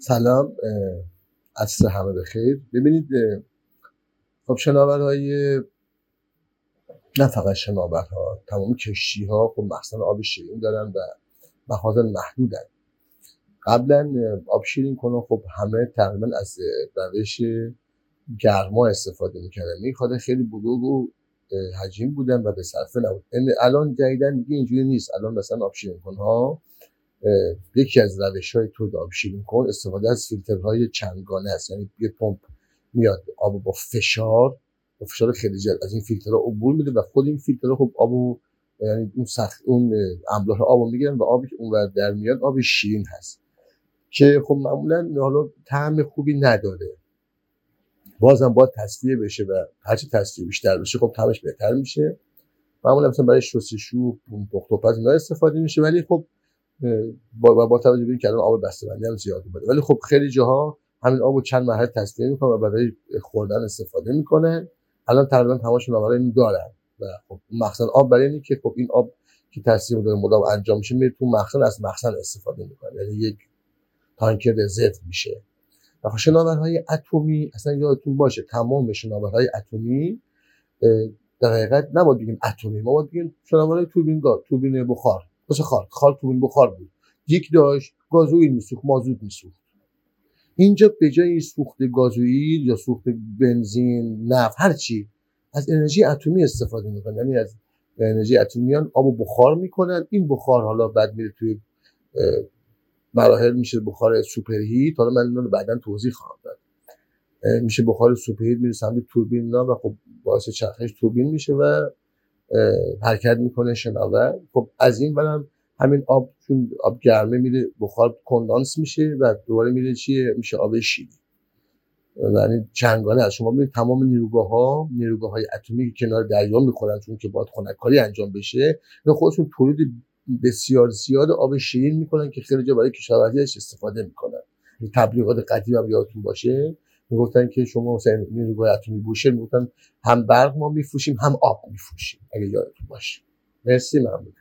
سلام عصر همه بخیر. ببینید خب شناورهای نه فقط شناورها تمام کشتی ها خب مخصوصا آب شیرین دارن و مخازن محدودن. قبلا آب شیرین کنن خب همه تقریبا از روش گرما استفاده می‌کردن. این خیلی بزرگ و حجیم بودن و به صرفه نبود. یعنی الان جدیدن دیگه اینجوری نیست. الان مثلا آب شیرین ها یکی از روش های تو آب شیرین کن استفاده از فیلترهای چندگانه است. یعنی یه پمپ میاد آب با فشار با فشار خیلی زیاد از این فیلترها عبور میده و خود این فیلترها خب آبو یعنی اون سخت اون املاح آبو می‌گیرن و آبی که اون در میاد آب شیرین هست. که خب معمولا حالا طعم خوبی نداره. بازم باید تصفیه بشه و هرچی تصفیه بیشتر بشه خب طعمش بهتر میشه. معمولا مثلا برای شستشو پخت و پز استفاده میشه ولی خب با با توجه به اینکه الان آب بسته‌بندی هم زیاد بوده ولی خب خیلی جاها همین آبو چند مرحله تصفیه می‌کنه و برای خوردن استفاده می‌کنه. الان تقریبا تماشون آور این دارن و خب مخزن آب برای اینه که خب این آب که تصفیه داره مدام انجام میشه میره تو مخزن از مخزن استفاده می‌کنه. یعنی یک تانکر رزرو میشه. و خب شناورهای اتمی اصلا یادتون باشه تمام شناورهای اتمی در حقیقت نباید بگیم اتمی ما باید بگیم شناورهای توربین گاز توربین بخار. واسه خال. خال توربین بخار بود. یک داشت گازوئیل میسوخت مازوت میسوخت. اینجا به جای سوخت گازوئیل یا سوخت بنزین نفت هر چی از انرژی اتمی استفاده می‌کنن. یعنی از انرژی اتمیان آب بخار می‌کنن. این بخار حالا بعد میره توی مراحل میشه بخار سوپرهیت حالا من اینو بعدا توضیح خواهم داد. میشه بخار سوپرهیت میره سمت توربین و خب باعث چرخش توربین میشه و حرکت می‌کنه شناور. خب از این برم همین آب چون آب گرمه میره بخار کندانس میشه و دوباره میره چیه میشه آب شیری. یعنی چنگانه از شما ببینید تمام نیروگاه ها نیروگاه های اتمی که کنار دریا می‌خورن چون که باید خنککاری انجام بشه اینا خودشون تولید بسیار زیاد آب شیرین می‌کنن که خیلی جا برای کشاورزی استفاده می‌کنن. تبلیغات قدیم هم یادتون باشه. می‌گفتن که شما مثلا نیروگاه اتمی بوشهر می‌گفتن هم برق ما میفروشیم هم آب میفروشیم. اگه یادتون باشه. مرسی ممنون